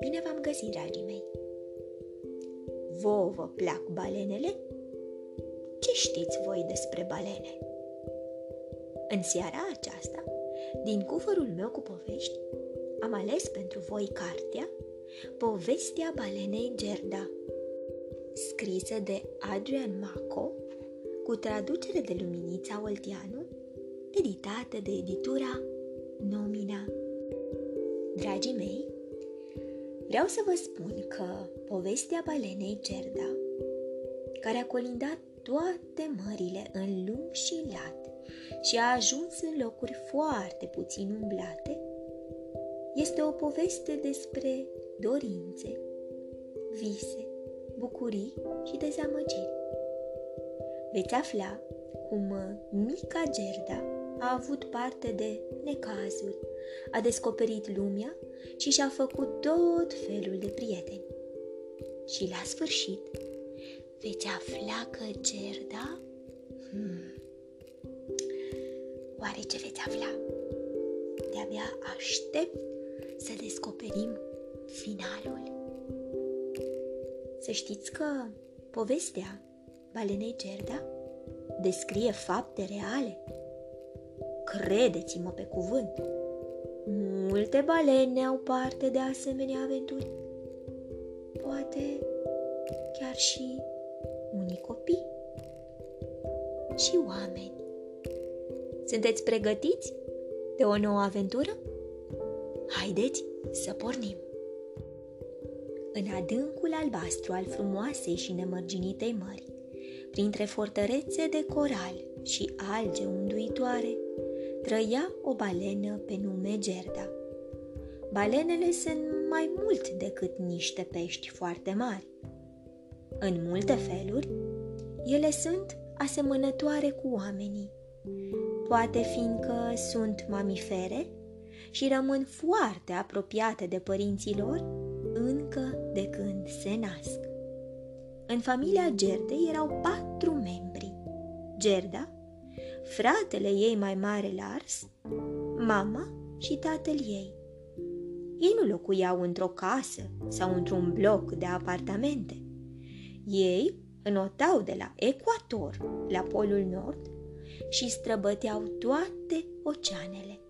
Bine v-am găsit, dragii mei! Vouă vă plac balenele? Ce știți voi despre balene? În seara aceasta, din cufărul meu cu povești, am ales pentru voi cartea Povestea balenei Gerda, scrisă de Adrian Maco, cu traducere de Luminița Olteanu, editată de editura Nomina. Dragii mei, vreau să vă spun că povestea balenei Gerda, care a colindat toate mările în lung și lat și a ajuns în locuri foarte puțin umblate, este o poveste despre dorințe, vise, bucurii și dezamăgiri. Veți afla cum mica Gerda a avut parte de necazuri, a descoperit lumea și și-a făcut tot felul de prieteni. Și la sfârșit veți afla că Gerda... Hmm, oare ce veți afla? De-abia aștept să descoperim finalul. Să știți că povestea balenei Gerda descrie fapte reale. Credeți-mă pe cuvânt, multe balene au parte de asemenea aventuri. Poate chiar și unii copii și oameni. Sunteți pregătiți de o nouă aventură? Haideți să pornim! În adâncul albastru al frumoasei și nemărginitei mări, printre fortărețe de coral și alge unduitoare, trăia o balenă pe nume Gerda. Balenele sunt mai mult decât niște pești foarte mari. În multe feluri, ele sunt asemănătoare cu oamenii, poate fiindcă sunt mamifere și rămân foarte apropiate de părinții lor încă de când se nasc. În familia Gerdei erau patru membri. Gerda, fratele ei mai mare Lars, mama și tatăl ei. Ei nu locuiau într-o casă sau într-un bloc de apartamente. Ei înotau de la ecuator la polul nord și străbăteau toate oceanele.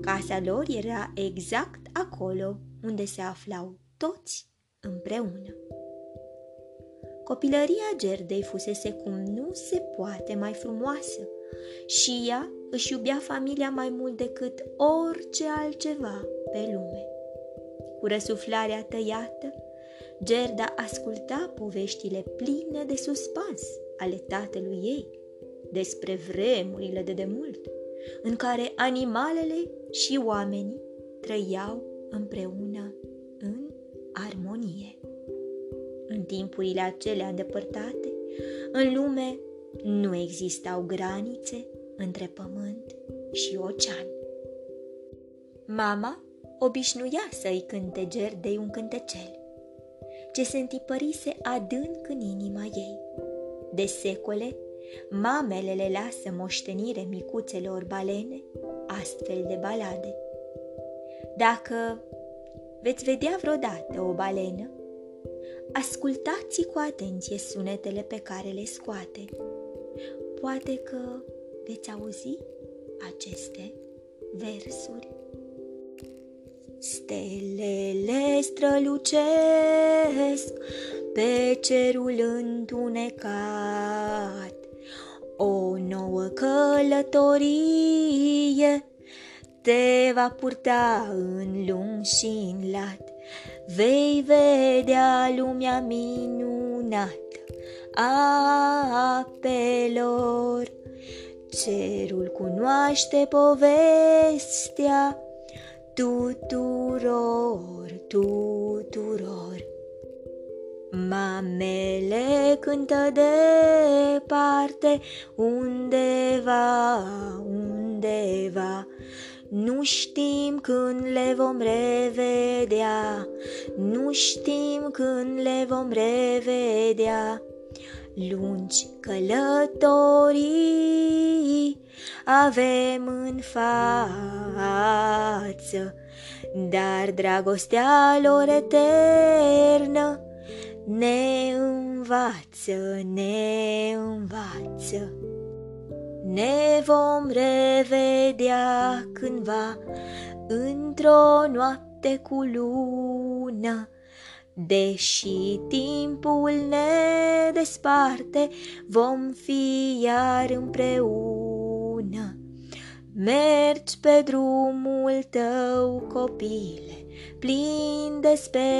Casa lor era exact acolo unde se aflau toți împreună. Copilăria Gerdei fusese cum nu se poate mai frumoasă și ea își iubea familia mai mult decât orice altceva pe lume. Cu răsuflarea tăiată, Gerda asculta poveștile pline de suspans ale tatălui ei despre vremurile de demult, în care animalele și oamenii trăiau împreună în armonie. În timpurile acelea îndepărtate, în lume nu existau granițe între pământ și ocean. Mama obișnuia să-i cânte gerdei un cântecel, ce se întipărise adânc în inima ei. De secole, mamele le lasă moștenire micuțelor balene astfel de balade. Dacă veți vedea vreodată o balenă, ascultați cu atenție sunetele pe care le scoate. Poate că veți auzi aceste versuri. Stelele strălucesc pe cerul întunecat, o nouă călătorie te va purta în lung și în lat. Vei vedea lumea minunată a apelor. Cerul cunoaște povestea tuturor, tuturor. Mamele cântă departe, undeva, undeva, nu știm când le vom revedea, nu știm când le vom revedea. lungi călătorii avem în față, dar dragostea lor eternă ne învață, ne învață. Ne vom revedea cândva într-o noapte cu lună, Deși timpul ne desparte, vom fi iar împreună. Mergi pe drumul tău, copile, plin de speranță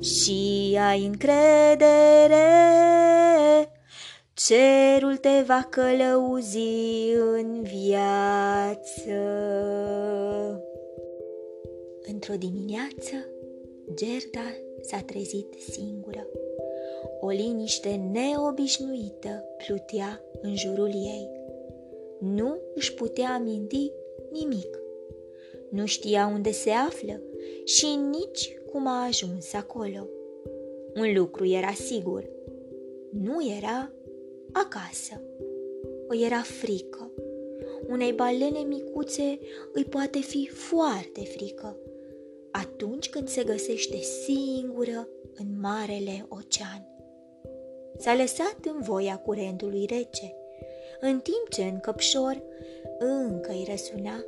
și ai încredere. Cerul te va călăuzi în viață. Într-o dimineață, Gerda s-a trezit singură. O liniște neobișnuită plutea în jurul ei. Nu își putea aminti nimic. Nu știa unde se află și nici cum a ajuns acolo. Un lucru era sigur. Nu era acasă. O era frică. Unei balene micuțe îi poate fi foarte frică atunci când se găsește singură în marele ocean. S-a lăsat în voia curentului rece, în timp ce în căpșor încă îi răsuna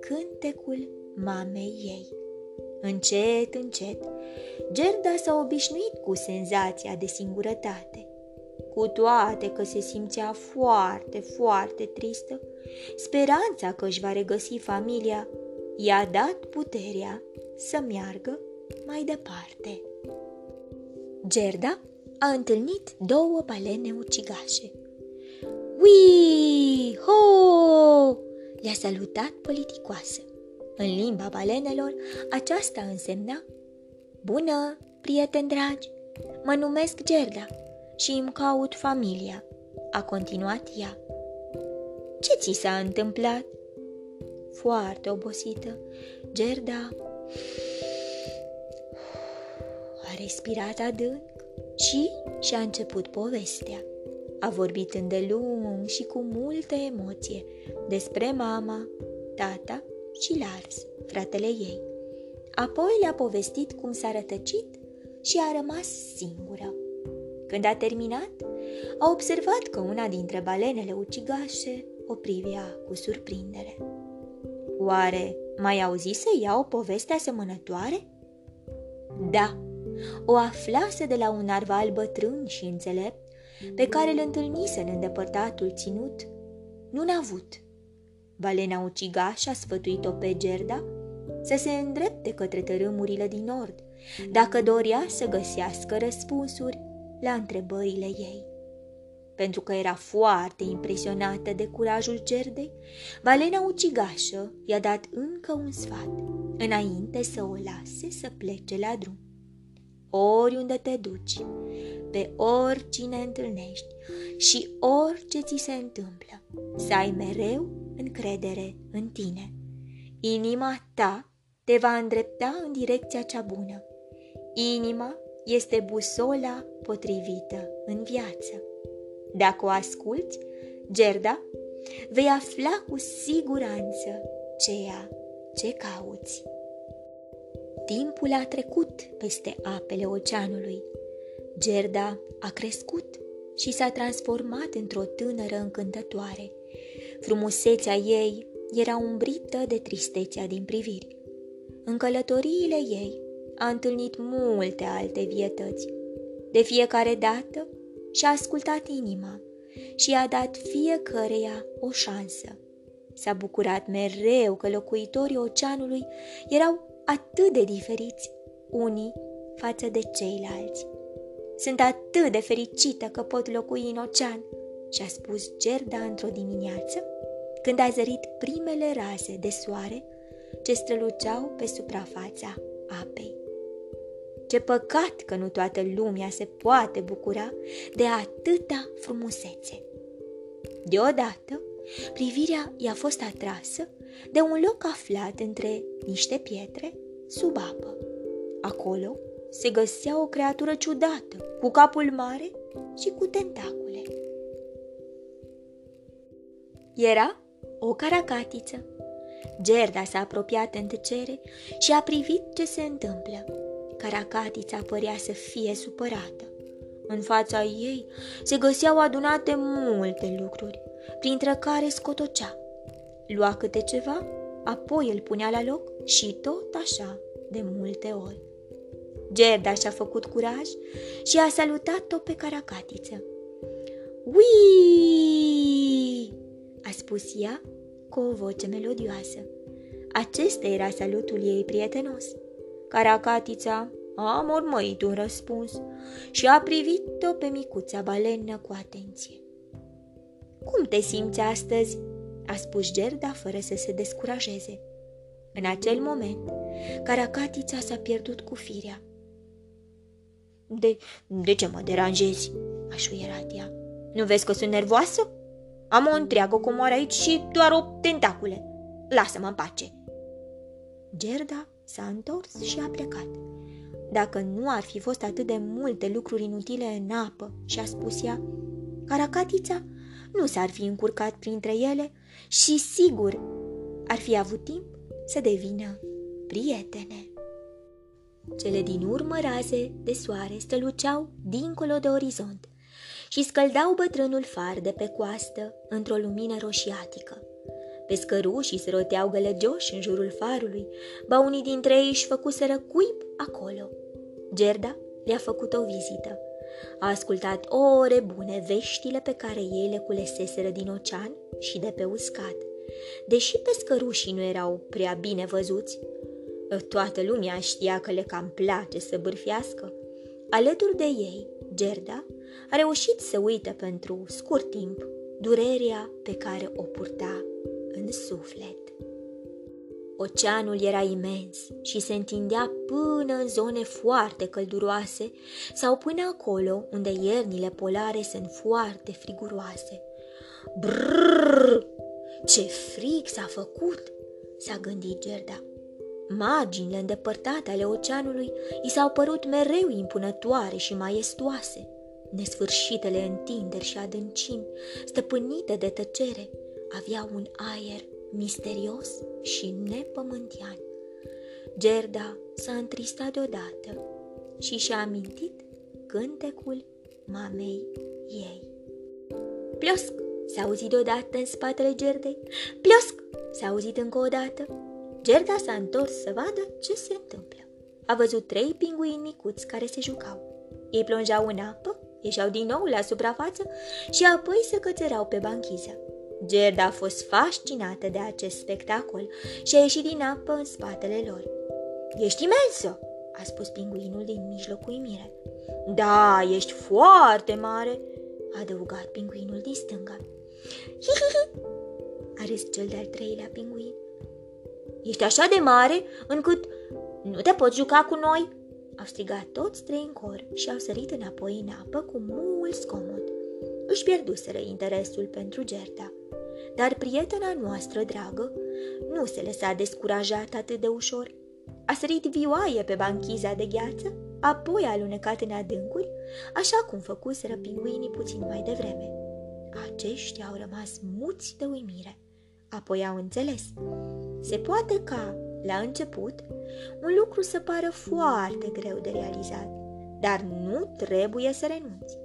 cântecul mamei ei. Încet, încet, Gerda s-a obișnuit cu senzația de singurătate. Cu toate că se simțea foarte, foarte tristă, speranța că își va regăsi familia i-a dat puterea să meargă mai departe. Gerda a întâlnit două balene ucigașe. Ui, ho! Le-a salutat politicoasă. În limba balenelor, aceasta însemna Bună, prieteni dragi, mă numesc Gerda și îmi caut familia, a continuat ea. Ce ți s-a întâmplat? Foarte obosită, Gerda a respirat adânc și și-a început povestea. A vorbit îndelung și cu multă emoție despre mama, tata și Lars, fratele ei. Apoi le-a povestit cum s-a rătăcit și a rămas singură. Când a terminat, a observat că una dintre balenele ucigașe o privea cu surprindere. Oare mai auzise ea o poveste asemănătoare? Da, o aflase de la un narval bătrân și înțelept, pe care îl întâlnise în îndepărtatul ținut. Nu n-a avut. Balena ucigaș a sfătuit-o pe Gerda să se îndrepte către tărâmurile din nord, dacă dorea să găsească răspunsuri la întrebările ei pentru că era foarte impresionată de curajul cerdei, balena ucigașă i-a dat încă un sfat, înainte să o lase să plece la drum. Oriunde te duci, pe oricine întâlnești și orice ți se întâmplă, să ai mereu încredere în tine. Inima ta te va îndrepta în direcția cea bună. Inima este busola potrivită în viață. Dacă o asculți, Gerda, vei afla cu siguranță ceea ce cauți. Timpul a trecut peste apele oceanului. Gerda a crescut și s-a transformat într-o tânără încântătoare. Frumusețea ei era umbrită de tristețea din priviri. În călătoriile ei a întâlnit multe alte vietăți. De fiecare dată și-a ascultat inima și i-a dat fiecăreia o șansă. S-a bucurat mereu că locuitorii oceanului erau atât de diferiți unii față de ceilalți. Sunt atât de fericită că pot locui în ocean, și-a spus Gerda într-o dimineață, când a zărit primele raze de soare ce străluceau pe suprafața apei. Ce păcat că nu toată lumea se poate bucura de atâta frumusețe. Deodată, privirea i-a fost atrasă de un loc aflat între niște pietre sub apă. Acolo se găsea o creatură ciudată, cu capul mare și cu tentacule. Era o caracatiță. Gerda s-a apropiat în tăcere și a privit ce se întâmplă. Caracatița părea să fie supărată. În fața ei se găseau adunate multe lucruri, printre care scotocea. Lua câte ceva, apoi îl punea la loc și tot așa de multe ori. Gerda și-a făcut curaj și a salutat-o pe caracatiță. Ui! a spus ea cu o voce melodioasă. Acesta era salutul ei prietenos. Caracatița a mormăit un răspuns și a privit-o pe micuța balenă cu atenție. Cum te simți astăzi?" a spus Gerda fără să se descurajeze. În acel moment, caracatița s-a pierdut cu firea. De, de ce mă deranjezi?" a șuierat ea. Nu vezi că sunt nervoasă? Am o întreagă comoară aici și doar o tentacule. Lasă-mă în pace!" Gerda s-a întors și a plecat. Dacă nu ar fi fost atât de multe lucruri inutile în apă, și-a spus ea, caracatița nu s-ar fi încurcat printre ele și sigur ar fi avut timp să devină prietene. Cele din urmă raze de soare străluceau dincolo de orizont și scăldau bătrânul far de pe coastă într-o lumină roșiatică. Pescărușii se roteau gălăgioși în jurul farului, ba unii dintre ei își făcuseră cuib acolo. Gerda le-a făcut o vizită. A ascultat ore bune veștile pe care ei le culeseseră din ocean și de pe uscat. Deși pescărușii nu erau prea bine văzuți, toată lumea știa că le cam place să bârfiască. Alături de ei, Gerda a reușit să uite pentru scurt timp durerea pe care o purta în suflet. Oceanul era imens și se întindea până în zone foarte călduroase sau până acolo unde iernile polare sunt foarte friguroase. Brrr! Ce frig s-a făcut! s-a gândit Gerda. Marginile îndepărtate ale oceanului i s-au părut mereu impunătoare și maestoase. Nesfârșitele întinderi și adâncimi, stăpânite de tăcere, aveau un aer misterios și nepământian. Gerda s-a întristat deodată și și-a amintit cântecul mamei ei. Pliosc! S-a auzit deodată în spatele Gerdei. Pliosc! S-a auzit încă o dată. Gerda s-a întors să vadă ce se întâmplă. A văzut trei pinguini micuți care se jucau. Ei plonjau în apă, ieșeau din nou la suprafață și apoi se cățerau pe banchiză. Gerda a fost fascinată de acest spectacol și a ieșit din apă în spatele lor. Ești imensă!" a spus pinguinul din mijlocul uimire. Da, ești foarte mare!" a adăugat pinguinul din stânga. Hi-hi-hi! a râs cel de-al treilea pinguin. Ești așa de mare încât nu te poți juca cu noi?" Au strigat toți trei în cor și au sărit înapoi în apă cu mult scomod. Își pierduseră interesul pentru Gerda. Dar prietena noastră dragă nu se lăsa descurajat atât de ușor. A sărit vioaie pe banchiza de gheață, apoi a alunecat în adâncuri, așa cum făcuseră pinguinii puțin mai devreme. Aceștia au rămas muți de uimire. Apoi au înțeles. Se poate ca, la început, un lucru să pară foarte greu de realizat, dar nu trebuie să renunți.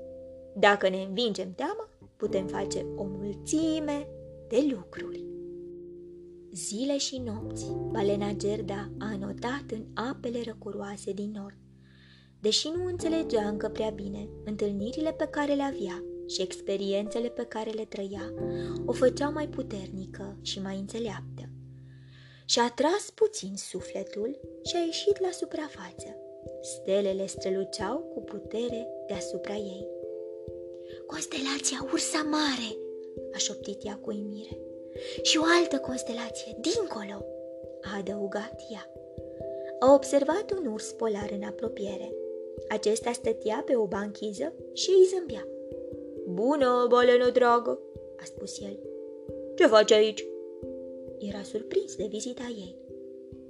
Dacă ne învingem teama, putem face o mulțime de lucruri. Zile și nopți, balena Gerda a anotat în apele răcuroase din nord. Deși nu înțelegea încă prea bine întâlnirile pe care le avea și experiențele pe care le trăia, o făceau mai puternică și mai înțeleaptă. Și-a tras puțin sufletul și a ieșit la suprafață. Stelele străluceau cu putere deasupra ei. Constelația Ursa Mare!" A șoptit ea cu imire. Și o altă constelație, dincolo, a adăugat ea. A observat un urs polar în apropiere. Acesta stătea pe o banchiză și îi zâmbea. Bună, balenă dragă, a spus el. Ce faci aici? Era surprins de vizita ei.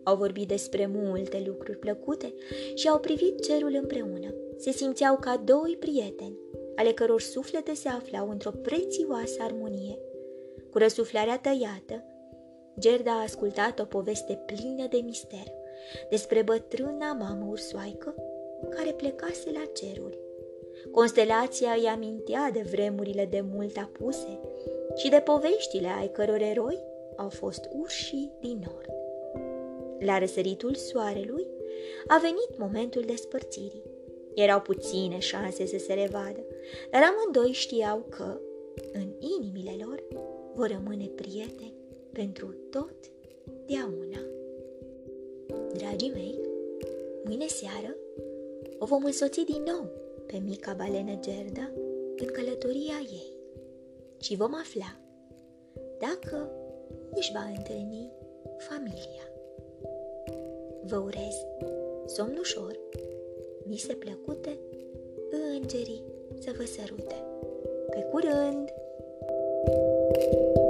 Au vorbit despre multe lucruri plăcute și au privit cerul împreună. se simțeau ca doi prieteni, ale căror suflete se aflau într-o prețioasă armonie. Cu răsuflarea tăiată, Gerda a ascultat o poveste plină de mister despre bătrâna mamă ursoaică care plecase la ceruri. Constelația îi amintea de vremurile de mult apuse și de poveștile ai căror eroi au fost urșii din nord. La răsăritul soarelui a venit momentul despărțirii. Erau puține șanse să se revadă, dar amândoi știau că, în inimile lor, vor rămâne prieteni pentru tot deauna. Dragii mei, mâine seară o vom însoți din nou pe mica balenă Gerda în călătoria ei și vom afla dacă își va întâlni familia. Vă urez somn ușor, vise plăcute, îngerii să vă sărute. Pe curând! thank you